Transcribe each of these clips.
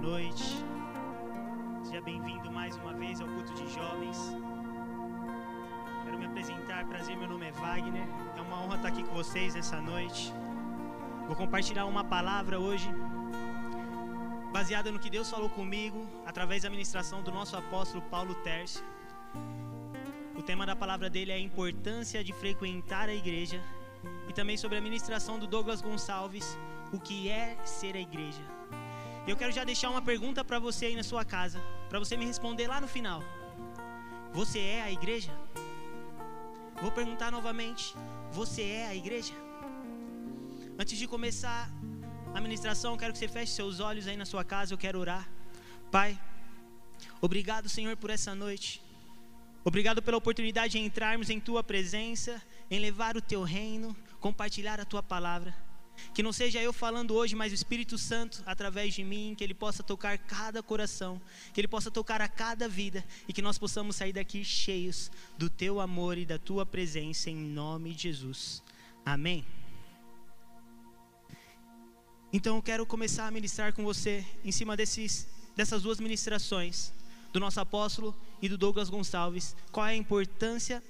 noite. Seja bem-vindo mais uma vez ao culto de jovens. Quero me apresentar, prazer, meu nome é Wagner. É uma honra estar aqui com vocês essa noite. Vou compartilhar uma palavra hoje baseada no que Deus falou comigo através da ministração do nosso apóstolo Paulo Tércio. O tema da palavra dele é a importância de frequentar a igreja e também sobre a ministração do Douglas Gonçalves, o que é ser a igreja. Eu quero já deixar uma pergunta para você aí na sua casa, para você me responder lá no final. Você é a igreja? Vou perguntar novamente: você é a igreja? Antes de começar a ministração, quero que você feche seus olhos aí na sua casa, eu quero orar. Pai, obrigado, Senhor, por essa noite. Obrigado pela oportunidade de entrarmos em tua presença, em levar o teu reino, compartilhar a tua palavra. Que não seja eu falando hoje, mas o Espírito Santo através de mim, que ele possa tocar cada coração, que ele possa tocar a cada vida e que nós possamos sair daqui cheios do teu amor e da tua presença em nome de Jesus. Amém. Então eu quero começar a ministrar com você em cima desses, dessas duas ministrações do nosso apóstolo e do Douglas Gonçalves, qual é a importância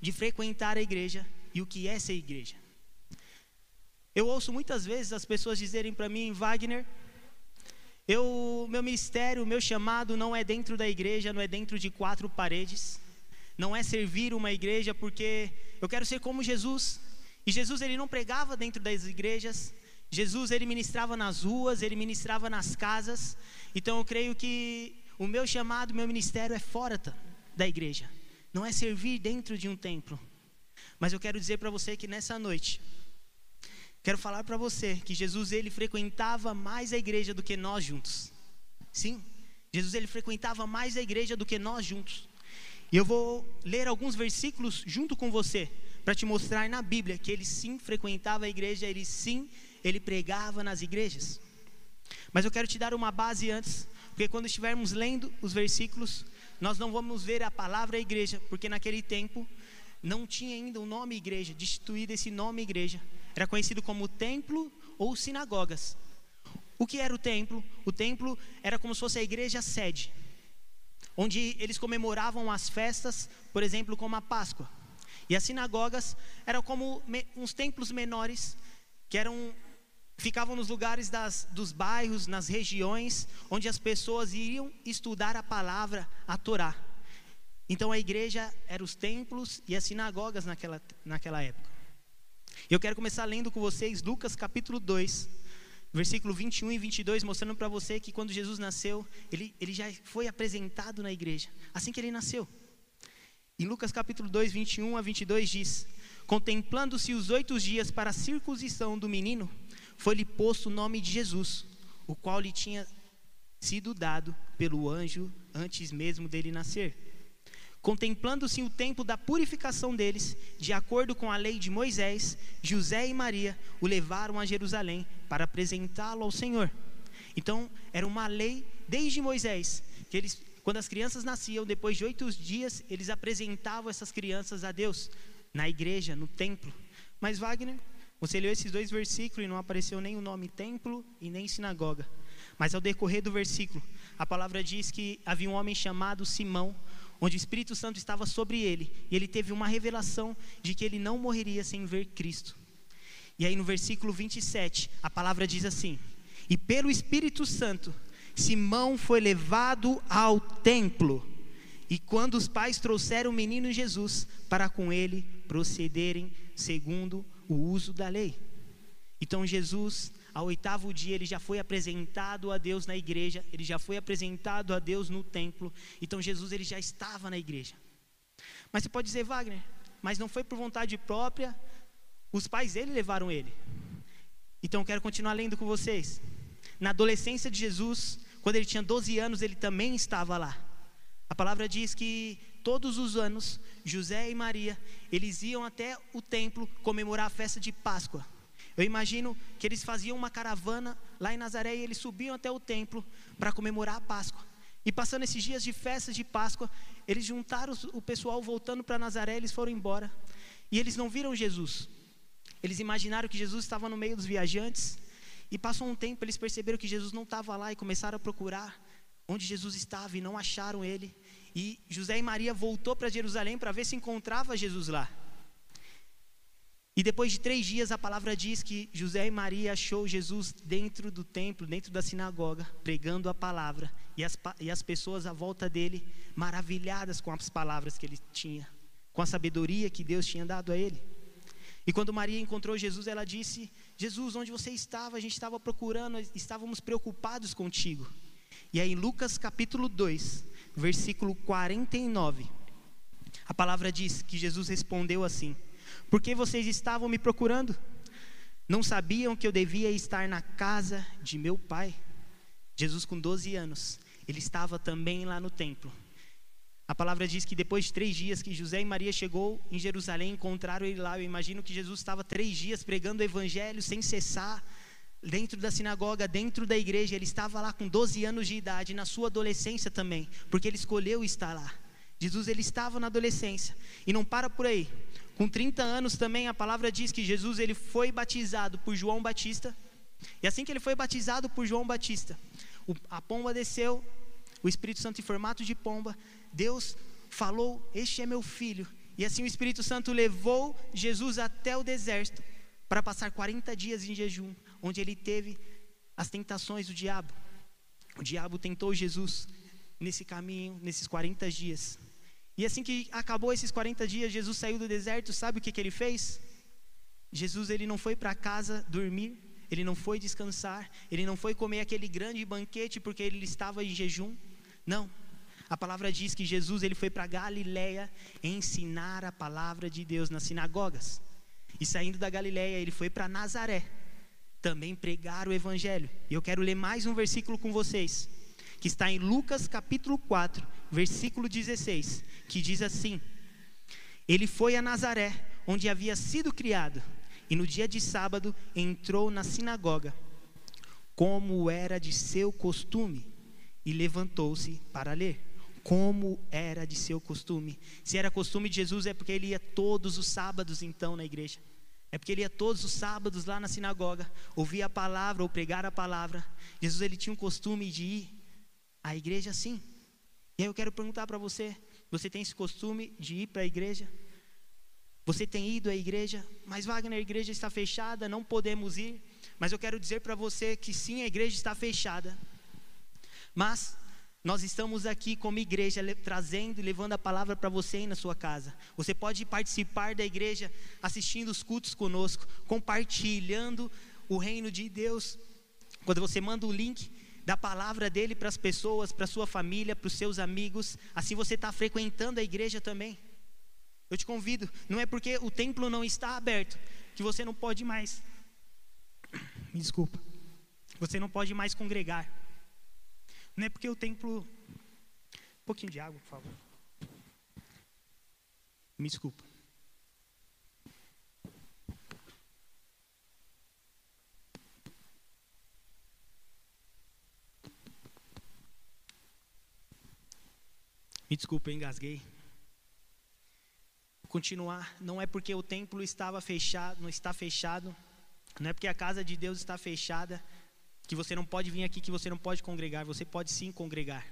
de frequentar a igreja e o que é ser igreja. Eu ouço muitas vezes as pessoas dizerem para mim, Wagner, eu, meu ministério, meu chamado não é dentro da igreja, não é dentro de quatro paredes, não é servir uma igreja, porque eu quero ser como Jesus. E Jesus ele não pregava dentro das igrejas, Jesus ele ministrava nas ruas, ele ministrava nas casas. Então eu creio que o meu chamado, meu ministério é fora da igreja. Não é servir dentro de um templo. Mas eu quero dizer para você que nessa noite Quero falar para você que Jesus ele frequentava mais a igreja do que nós juntos. Sim, Jesus ele frequentava mais a igreja do que nós juntos. E eu vou ler alguns versículos junto com você para te mostrar na Bíblia que ele sim frequentava a igreja, ele sim, ele pregava nas igrejas. Mas eu quero te dar uma base antes, porque quando estivermos lendo os versículos, nós não vamos ver a palavra igreja, porque naquele tempo não tinha ainda o nome igreja, destituído esse nome igreja. Era conhecido como templo ou sinagogas. O que era o templo? O templo era como se fosse a igreja sede, onde eles comemoravam as festas, por exemplo, como a Páscoa. E as sinagogas eram como uns templos menores que eram ficavam nos lugares das, dos bairros, nas regiões onde as pessoas iriam estudar a palavra, a Torá. Então a igreja era os templos e as sinagogas naquela, naquela época. Eu quero começar lendo com vocês Lucas capítulo 2, versículo 21 e 22, mostrando para você que quando Jesus nasceu, ele, ele já foi apresentado na igreja, assim que ele nasceu. Em Lucas capítulo 2, 21 a 22 diz: Contemplando-se os oito dias para a circuncisão do menino, foi-lhe posto o nome de Jesus, o qual lhe tinha sido dado pelo anjo antes mesmo dele nascer. Contemplando-se o tempo da purificação deles, de acordo com a lei de Moisés, José e Maria o levaram a Jerusalém para apresentá-lo ao Senhor. Então, era uma lei desde Moisés, que eles, quando as crianças nasciam, depois de oito dias, eles apresentavam essas crianças a Deus, na igreja, no templo. Mas, Wagner, você leu esses dois versículos e não apareceu nem o nome templo e nem sinagoga. Mas ao decorrer do versículo, a palavra diz que havia um homem chamado Simão, onde o Espírito Santo estava sobre ele, e ele teve uma revelação de que ele não morreria sem ver Cristo. E aí no versículo 27, a palavra diz assim: E pelo Espírito Santo, Simão foi levado ao templo. E quando os pais trouxeram o menino Jesus para com ele procederem segundo o uso da lei. Então Jesus ao oitavo dia ele já foi apresentado a Deus na igreja, ele já foi apresentado a Deus no templo. Então Jesus ele já estava na igreja. Mas você pode dizer, Wagner, mas não foi por vontade própria, os pais dele levaram ele. Então eu quero continuar lendo com vocês. Na adolescência de Jesus, quando ele tinha 12 anos, ele também estava lá. A palavra diz que todos os anos, José e Maria, eles iam até o templo comemorar a festa de Páscoa. Eu imagino que eles faziam uma caravana lá em Nazaré e eles subiam até o templo para comemorar a Páscoa. E passando esses dias de festas de Páscoa, eles juntaram o pessoal voltando para Nazaré, eles foram embora. E eles não viram Jesus. Eles imaginaram que Jesus estava no meio dos viajantes. E passou um tempo, eles perceberam que Jesus não estava lá e começaram a procurar onde Jesus estava e não acharam ele. E José e Maria voltou para Jerusalém para ver se encontrava Jesus lá. E depois de três dias, a palavra diz que José e Maria achou Jesus dentro do templo, dentro da sinagoga, pregando a palavra. E as, e as pessoas à volta dele, maravilhadas com as palavras que ele tinha, com a sabedoria que Deus tinha dado a ele. E quando Maria encontrou Jesus, ela disse: Jesus, onde você estava? A gente estava procurando, estávamos preocupados contigo. E aí, em Lucas capítulo 2, versículo 49, a palavra diz que Jesus respondeu assim: por que vocês estavam me procurando? Não sabiam que eu devia estar na casa de meu pai? Jesus, com 12 anos, ele estava também lá no templo. A palavra diz que depois de três dias que José e Maria chegou em Jerusalém, encontraram ele lá. Eu imagino que Jesus estava três dias pregando o evangelho sem cessar, dentro da sinagoga, dentro da igreja. Ele estava lá com 12 anos de idade, na sua adolescência também, porque ele escolheu estar lá. Jesus ele estava na adolescência e não para por aí. Com 30 anos também a palavra diz que Jesus ele foi batizado por João Batista. E assim que ele foi batizado por João Batista, a pomba desceu, o Espírito Santo em formato de pomba, Deus falou: "Este é meu filho". E assim o Espírito Santo levou Jesus até o deserto para passar 40 dias em jejum, onde ele teve as tentações do diabo. O diabo tentou Jesus nesse caminho, nesses 40 dias. E assim que acabou esses 40 dias, Jesus saiu do deserto, sabe o que, que ele fez? Jesus ele não foi para casa dormir, ele não foi descansar, ele não foi comer aquele grande banquete porque ele estava em jejum. Não. A palavra diz que Jesus ele foi para Galiléia ensinar a palavra de Deus nas sinagogas. E saindo da Galiléia, ele foi para Nazaré também pregar o evangelho. E eu quero ler mais um versículo com vocês, que está em Lucas capítulo 4, versículo 16, que diz assim: Ele foi a Nazaré, onde havia sido criado, e no dia de sábado entrou na sinagoga, como era de seu costume, e levantou-se para ler. Como era de seu costume. Se era costume de Jesus, é porque ele ia todos os sábados, então, na igreja. É porque ele ia todos os sábados lá na sinagoga, ouvir a palavra ou pregar a palavra. Jesus ele tinha um costume de ir à igreja assim. E aí eu quero perguntar para você: você tem esse costume de ir para a igreja? Você tem ido à igreja? Mas Wagner, a igreja está fechada, não podemos ir. Mas eu quero dizer para você que sim, a igreja está fechada. Mas nós estamos aqui como igreja trazendo e levando a palavra para você aí na sua casa. Você pode participar da igreja assistindo os cultos conosco, compartilhando o reino de Deus. Quando você manda o link, da palavra dele para as pessoas, para sua família, para os seus amigos. Assim você está frequentando a igreja também. Eu te convido, não é porque o templo não está aberto que você não pode mais. Me desculpa. Você não pode mais congregar. Não é porque o templo. Um pouquinho de água, por favor. Me desculpa. Me desculpe, eu engasguei. Continuar, não é porque o templo estava fechado, não está fechado, não é porque a casa de Deus está fechada, que você não pode vir aqui, que você não pode congregar, você pode sim congregar.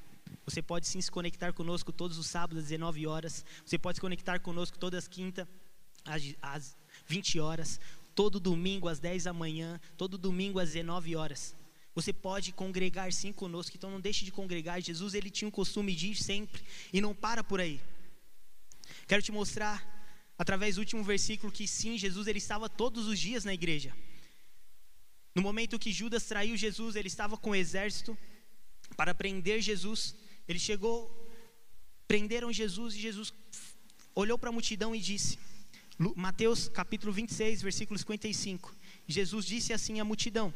Você pode sim se conectar conosco todos os sábados às 19 horas. Você pode se conectar conosco todas as quintas às, às 20 horas. Todo domingo às 10 da manhã. Todo domingo às 19 horas. Você pode congregar sim conosco, então não deixe de congregar. Jesus ele tinha o costume de ir sempre e não para por aí. Quero te mostrar através do último versículo que sim, Jesus ele estava todos os dias na igreja. No momento que Judas traiu Jesus, ele estava com o exército para prender Jesus. Ele chegou, prenderam Jesus e Jesus olhou para a multidão e disse: Mateus capítulo 26, versículo 55. Jesus disse assim à multidão: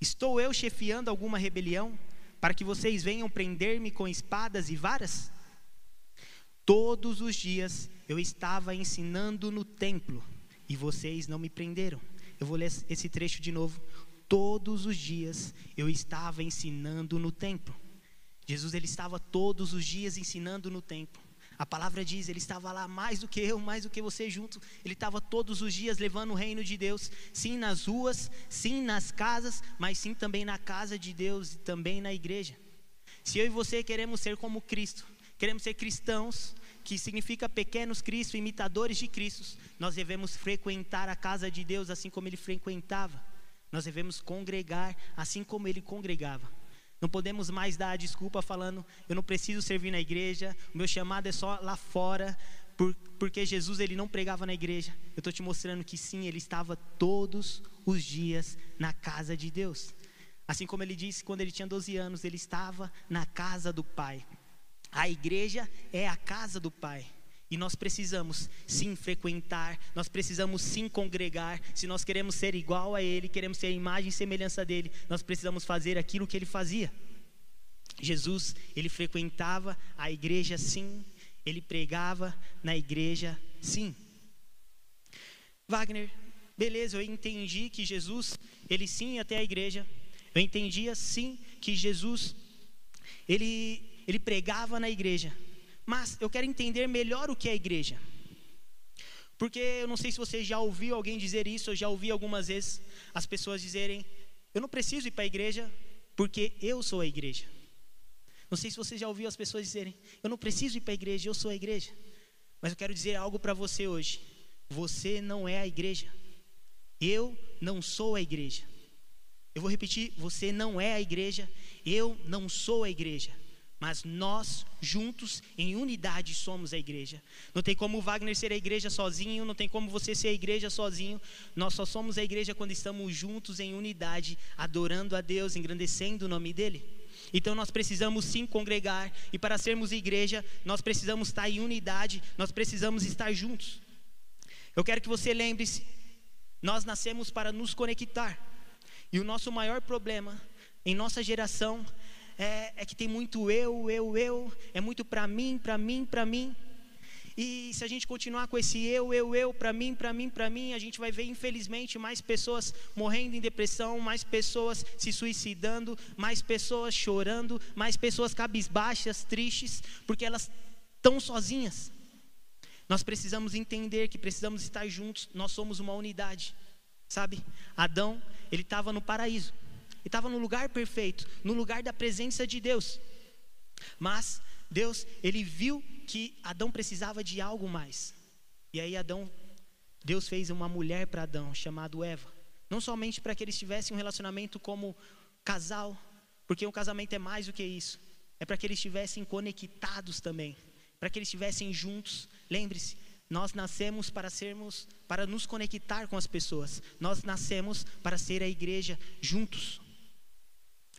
Estou eu chefiando alguma rebelião para que vocês venham prender-me com espadas e varas? Todos os dias eu estava ensinando no templo e vocês não me prenderam. Eu vou ler esse trecho de novo. Todos os dias eu estava ensinando no templo. Jesus ele estava todos os dias ensinando no templo. A palavra diz, ele estava lá mais do que eu, mais do que você junto. Ele estava todos os dias levando o reino de Deus, sim nas ruas, sim nas casas, mas sim também na casa de Deus e também na igreja. Se eu e você queremos ser como Cristo, queremos ser cristãos, que significa pequenos Cristo, imitadores de Cristo, nós devemos frequentar a casa de Deus assim como ele frequentava. Nós devemos congregar assim como ele congregava. Não podemos mais dar a desculpa falando, eu não preciso servir na igreja, o meu chamado é só lá fora, por, porque Jesus ele não pregava na igreja. Eu estou te mostrando que sim, ele estava todos os dias na casa de Deus. Assim como ele disse quando ele tinha 12 anos, ele estava na casa do Pai. A igreja é a casa do Pai. E nós precisamos sim frequentar, nós precisamos sim congregar. Se nós queremos ser igual a Ele, queremos ser a imagem e semelhança dele, nós precisamos fazer aquilo que Ele fazia. Jesus, ele frequentava a igreja sim, ele pregava na igreja sim. Wagner, beleza, eu entendi que Jesus, ele sim ia até a igreja. Eu entendia sim que Jesus, ele, ele pregava na igreja. Mas eu quero entender melhor o que é a igreja. Porque eu não sei se você já ouviu alguém dizer isso, eu já ouvi algumas vezes as pessoas dizerem: Eu não preciso ir para a igreja porque eu sou a igreja. Não sei se você já ouviu as pessoas dizerem: Eu não preciso ir para a igreja, eu sou a igreja. Mas eu quero dizer algo para você hoje: Você não é a igreja. Eu não sou a igreja. Eu vou repetir: Você não é a igreja. Eu não sou a igreja mas nós juntos em unidade somos a igreja. Não tem como o Wagner ser a igreja sozinho, não tem como você ser a igreja sozinho. Nós só somos a igreja quando estamos juntos em unidade, adorando a Deus, engrandecendo o nome dele. Então nós precisamos sim congregar e para sermos igreja, nós precisamos estar em unidade, nós precisamos estar juntos. Eu quero que você lembre-se, nós nascemos para nos conectar. E o nosso maior problema em nossa geração é, é que tem muito eu, eu, eu, é muito para mim, para mim, para mim. E se a gente continuar com esse eu, eu, eu, para mim, para mim, para mim, a gente vai ver, infelizmente, mais pessoas morrendo em depressão, mais pessoas se suicidando, mais pessoas chorando, mais pessoas cabisbaixas, tristes, porque elas estão sozinhas. Nós precisamos entender que precisamos estar juntos, nós somos uma unidade, sabe? Adão, ele estava no paraíso, e estava no lugar perfeito, no lugar da presença de Deus. Mas Deus, ele viu que Adão precisava de algo mais. E aí Adão, Deus fez uma mulher para Adão, chamada Eva. Não somente para que eles tivessem um relacionamento como casal, porque um casamento é mais do que isso. É para que eles estivessem conectados também, para que eles estivessem juntos. Lembre-se, nós nascemos para sermos, para nos conectar com as pessoas. Nós nascemos para ser a igreja juntos.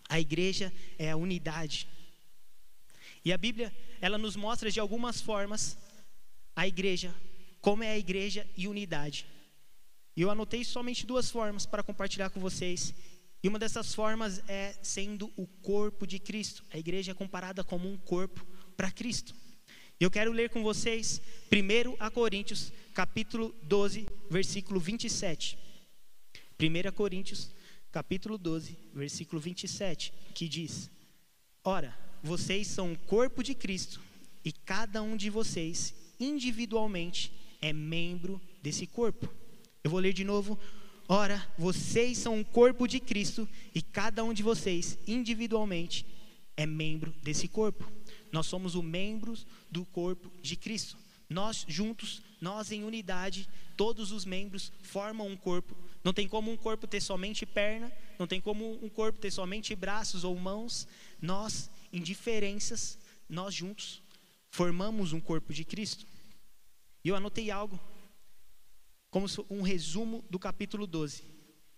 A igreja é a unidade. E a Bíblia, ela nos mostra de algumas formas a igreja, como é a igreja e unidade. E eu anotei somente duas formas para compartilhar com vocês. E uma dessas formas é sendo o corpo de Cristo. A igreja é comparada como um corpo para Cristo. E eu quero ler com vocês 1 a Coríntios, capítulo 12, versículo 27. 1 Coríntios, capítulo 12, versículo 27, que diz: Ora, vocês são o corpo de Cristo, e cada um de vocês, individualmente, é membro desse corpo. Eu vou ler de novo. Ora, vocês são o corpo de Cristo, e cada um de vocês, individualmente, é membro desse corpo. Nós somos os membros do corpo de Cristo. Nós juntos, nós em unidade, todos os membros formam um corpo não tem como um corpo ter somente perna, não tem como um corpo ter somente braços ou mãos. Nós, em diferenças, nós juntos formamos um corpo de Cristo. E eu anotei algo, como um resumo do capítulo 12.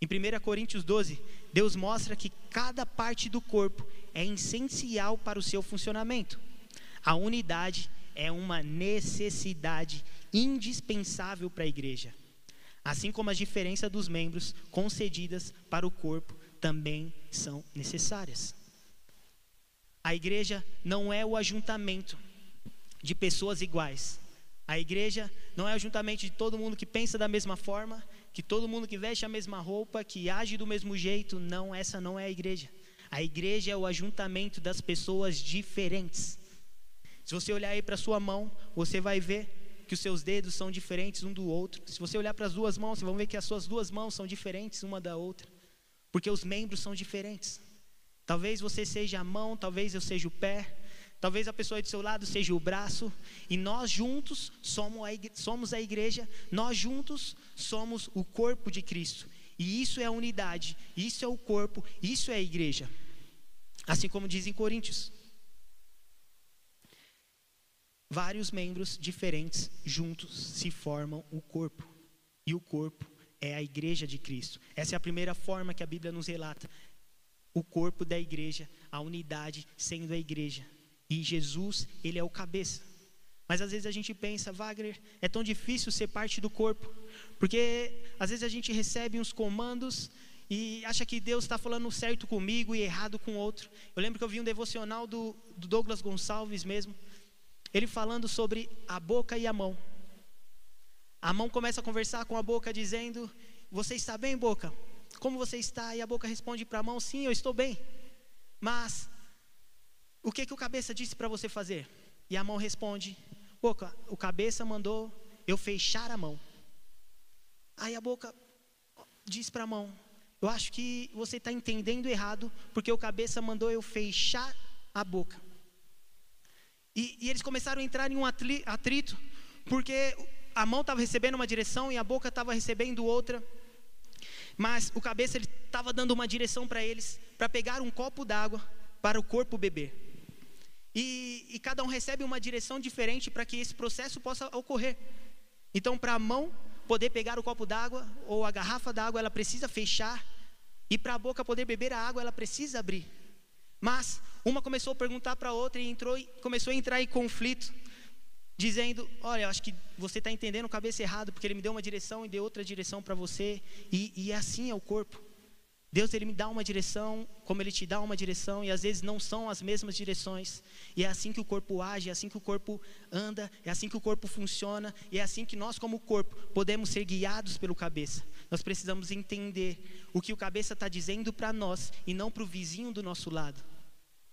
Em 1 Coríntios 12, Deus mostra que cada parte do corpo é essencial para o seu funcionamento. A unidade é uma necessidade indispensável para a igreja assim como as diferenças dos membros concedidas para o corpo também são necessárias. A igreja não é o ajuntamento de pessoas iguais. A igreja não é o ajuntamento de todo mundo que pensa da mesma forma, que todo mundo que veste a mesma roupa, que age do mesmo jeito. Não, essa não é a igreja. A igreja é o ajuntamento das pessoas diferentes. Se você olhar aí para sua mão, você vai ver que os seus dedos são diferentes um do outro. Se você olhar para as duas mãos, você vai ver que as suas duas mãos são diferentes uma da outra, porque os membros são diferentes. Talvez você seja a mão, talvez eu seja o pé, talvez a pessoa do seu lado seja o braço, e nós juntos somos a igreja, nós juntos somos o corpo de Cristo. E isso é a unidade, isso é o corpo, isso é a igreja. Assim como diz em Coríntios. Vários membros diferentes juntos se formam o corpo. E o corpo é a igreja de Cristo. Essa é a primeira forma que a Bíblia nos relata o corpo da igreja, a unidade sendo a igreja. E Jesus, ele é o cabeça. Mas às vezes a gente pensa, Wagner, é tão difícil ser parte do corpo, porque às vezes a gente recebe uns comandos e acha que Deus está falando certo comigo e errado com outro. Eu lembro que eu vi um devocional do, do Douglas Gonçalves mesmo, ele falando sobre a boca e a mão. A mão começa a conversar com a boca dizendo: Você está bem, boca? Como você está? E a boca responde para a mão: Sim, eu estou bem. Mas o que, que o cabeça disse para você fazer? E a mão responde: Boca, o cabeça mandou eu fechar a mão. Aí a boca diz para a mão: Eu acho que você está entendendo errado, porque o cabeça mandou eu fechar a boca. E, e eles começaram a entrar em um atrito, porque a mão estava recebendo uma direção e a boca estava recebendo outra. Mas o cabeça estava dando uma direção para eles, para pegar um copo d'água para o corpo beber. E, e cada um recebe uma direção diferente para que esse processo possa ocorrer. Então, para a mão poder pegar o copo d'água ou a garrafa d'água, ela precisa fechar. E para a boca poder beber a água, ela precisa abrir. Mas uma começou a perguntar para a outra e entrou, começou a entrar em conflito dizendo: Olha, eu acho que você está entendendo o cabeça errado, porque ele me deu uma direção e deu outra direção para você, e, e assim é o corpo. Deus ele me dá uma direção, como ele te dá uma direção, e às vezes não são as mesmas direções. E é assim que o corpo age, é assim que o corpo anda, é assim que o corpo funciona, e é assim que nós, como corpo, podemos ser guiados pelo cabeça. Nós precisamos entender o que o cabeça está dizendo para nós e não para o vizinho do nosso lado.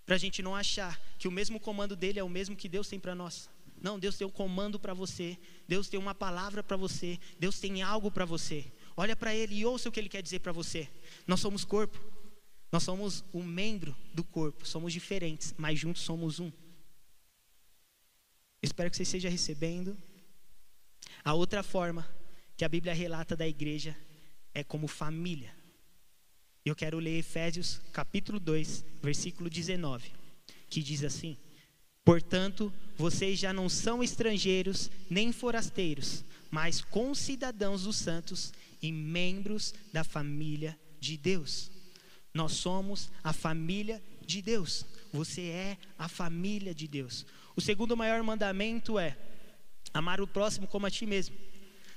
Para a gente não achar que o mesmo comando dele é o mesmo que Deus tem para nós. Não, Deus tem um comando para você. Deus tem uma palavra para você. Deus tem algo para você. Olha para Ele e ouça o que Ele quer dizer para você. Nós somos corpo. Nós somos um membro do corpo. Somos diferentes, mas juntos somos um. Espero que você esteja recebendo. A outra forma que a Bíblia relata da igreja é como família. Eu quero ler Efésios capítulo 2, versículo 19, que diz assim: Portanto, vocês já não são estrangeiros nem forasteiros, mas concidadãos dos santos e membros da família de Deus. Nós somos a família de Deus. Você é a família de Deus. O segundo maior mandamento é amar o próximo como a ti mesmo.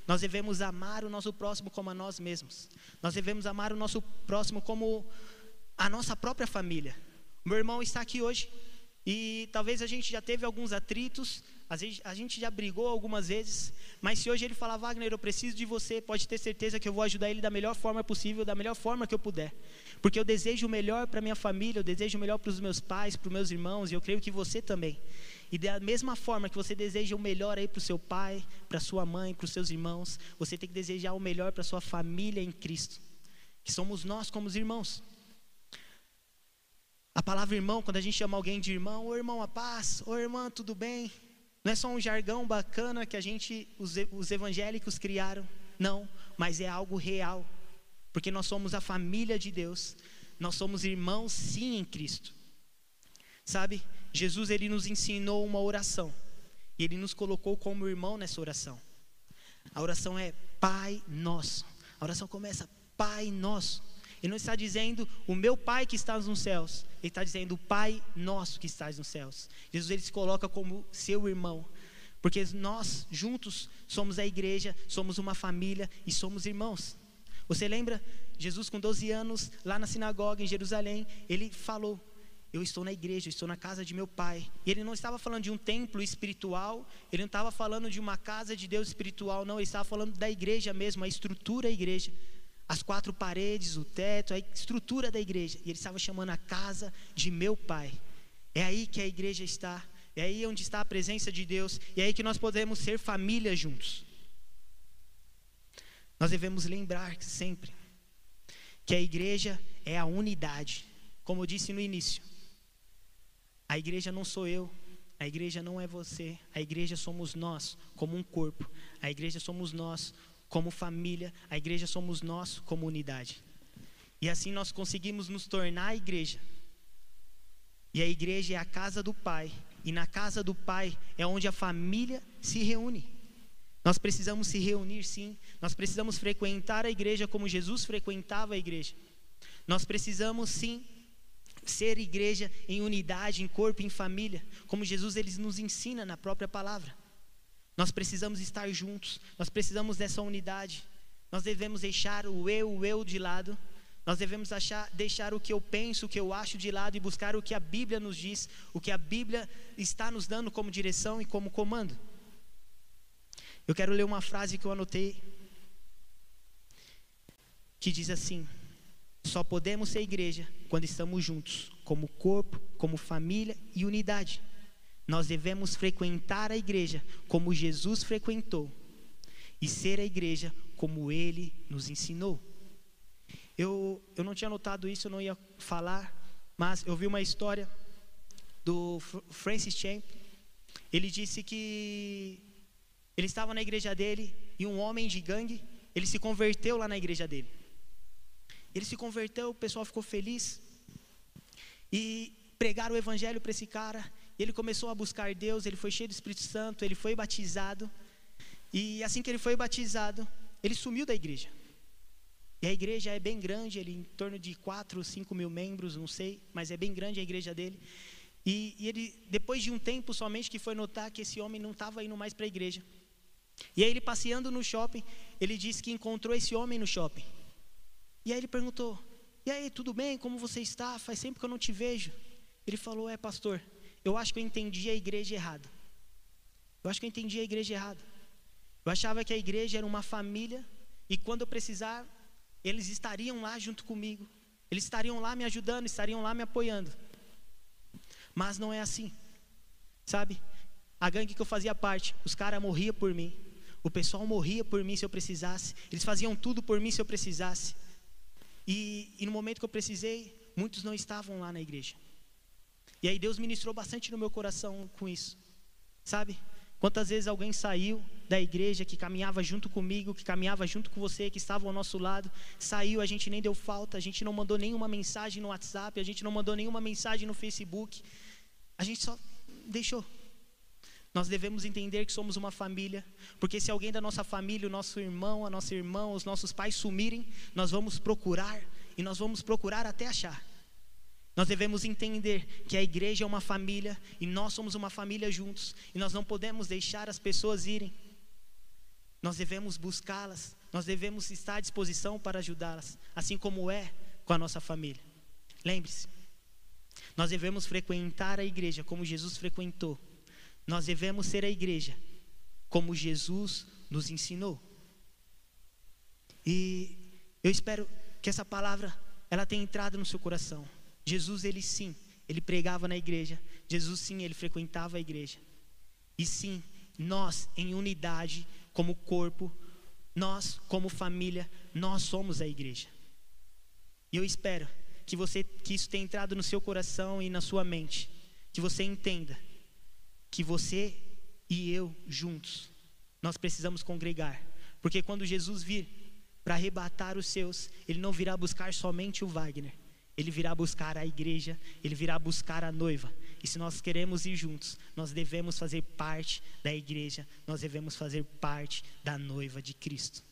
Nós devemos amar o nosso próximo como a nós mesmos. Nós devemos amar o nosso próximo como a nossa própria família. Meu irmão está aqui hoje. E talvez a gente já teve alguns atritos, às vezes a gente já brigou algumas vezes, mas se hoje ele falar, Wagner, eu preciso de você, pode ter certeza que eu vou ajudar ele da melhor forma possível, da melhor forma que eu puder. Porque eu desejo o melhor para minha família, eu desejo o melhor para os meus pais, para os meus irmãos, e eu creio que você também. E da mesma forma que você deseja o melhor aí para o seu pai, para sua mãe, para os seus irmãos, você tem que desejar o melhor para sua família em Cristo, que somos nós como os irmãos. A palavra irmão, quando a gente chama alguém de irmão, ô irmão, a paz, ô irmã, tudo bem? Não é só um jargão bacana que a gente, os, os evangélicos criaram, não, mas é algo real, porque nós somos a família de Deus, nós somos irmãos sim em Cristo. Sabe, Jesus ele nos ensinou uma oração, e ele nos colocou como irmão nessa oração. A oração é Pai Nosso. A oração começa Pai Nosso. Ele não está dizendo o meu Pai que está nos céus. Ele está dizendo o Pai nosso que está nos céus. Jesus ele se coloca como seu irmão. Porque nós juntos somos a igreja, somos uma família e somos irmãos. Você lembra? Jesus com 12 anos, lá na sinagoga em Jerusalém, ele falou: eu estou na igreja, eu estou na casa de meu pai. E ele não estava falando de um templo espiritual, ele não estava falando de uma casa de Deus espiritual, não, ele estava falando da igreja mesmo, a estrutura da igreja as quatro paredes, o teto, a estrutura da igreja. E ele estava chamando a casa de meu pai. É aí que a igreja está. é aí onde está a presença de Deus, e é aí que nós podemos ser família juntos. Nós devemos lembrar sempre que a igreja é a unidade, como eu disse no início. A igreja não sou eu, a igreja não é você, a igreja somos nós, como um corpo. A igreja somos nós, como família. A igreja somos nós, como unidade. E assim nós conseguimos nos tornar a igreja. E a igreja é a casa do Pai. E na casa do Pai é onde a família se reúne. Nós precisamos se reunir, sim. Nós precisamos frequentar a igreja como Jesus frequentava a igreja. Nós precisamos, sim, ser igreja em unidade, em corpo, em família, como Jesus ele nos ensina na própria palavra. Nós precisamos estar juntos, nós precisamos dessa unidade. Nós devemos deixar o eu, o eu de lado. Nós devemos achar, deixar o que eu penso, o que eu acho de lado e buscar o que a Bíblia nos diz, o que a Bíblia está nos dando como direção e como comando. Eu quero ler uma frase que eu anotei que diz assim: Só podemos ser igreja quando estamos juntos, como corpo, como família e unidade. Nós devemos frequentar a igreja como Jesus frequentou e ser a igreja como ele nos ensinou. Eu, eu não tinha notado isso, eu não ia falar, mas eu vi uma história do Francis Chan. Ele disse que ele estava na igreja dele e um homem de gangue, ele se converteu lá na igreja dele. Ele se converteu, o pessoal ficou feliz e pregaram o evangelho para esse cara. E ele começou a buscar Deus, ele foi cheio do Espírito Santo, ele foi batizado. E assim que ele foi batizado, ele sumiu da igreja. E a igreja é bem grande, ele em torno de 4 ou 5 mil membros, não sei, mas é bem grande a igreja dele. E, e ele, depois de um tempo somente, que foi notar que esse homem não estava indo mais para a igreja. E aí ele passeando no shopping, ele disse que encontrou esse homem no shopping. E aí ele perguntou: E aí, tudo bem? Como você está? Faz tempo que eu não te vejo. Ele falou: É, pastor, eu acho que eu entendi a igreja errado. Eu acho que eu entendi a igreja errado. Eu achava que a igreja era uma família e quando eu precisar, eles estariam lá junto comigo. Eles estariam lá me ajudando, estariam lá me apoiando. Mas não é assim. Sabe? A gangue que eu fazia parte, os caras morriam por mim. O pessoal morria por mim se eu precisasse. Eles faziam tudo por mim se eu precisasse. E, e no momento que eu precisei, muitos não estavam lá na igreja. E aí Deus ministrou bastante no meu coração com isso. Sabe? Quantas vezes alguém saiu da igreja que caminhava junto comigo, que caminhava junto com você, que estava ao nosso lado, saiu, a gente nem deu falta, a gente não mandou nenhuma mensagem no WhatsApp, a gente não mandou nenhuma mensagem no Facebook, a gente só deixou. Nós devemos entender que somos uma família, porque se alguém da nossa família, o nosso irmão, a nossa irmã, os nossos pais sumirem, nós vamos procurar e nós vamos procurar até achar. Nós devemos entender que a igreja é uma família e nós somos uma família juntos e nós não podemos deixar as pessoas irem. Nós devemos buscá-las, nós devemos estar à disposição para ajudá-las, assim como é com a nossa família. Lembre-se, nós devemos frequentar a igreja como Jesus frequentou nós devemos ser a igreja, como Jesus nos ensinou. E eu espero que essa palavra ela tenha entrado no seu coração. Jesus, ele sim, ele pregava na igreja. Jesus, sim, ele frequentava a igreja. E sim, nós, em unidade, como corpo, nós, como família, nós somos a igreja. E eu espero que você, que isso tenha entrado no seu coração e na sua mente, que você entenda que você e eu juntos, nós precisamos congregar. Porque quando Jesus vir para arrebatar os seus, ele não virá buscar somente o Wagner, ele virá buscar a igreja, ele virá buscar a noiva. E se nós queremos ir juntos, nós devemos fazer parte da igreja, nós devemos fazer parte da noiva de Cristo.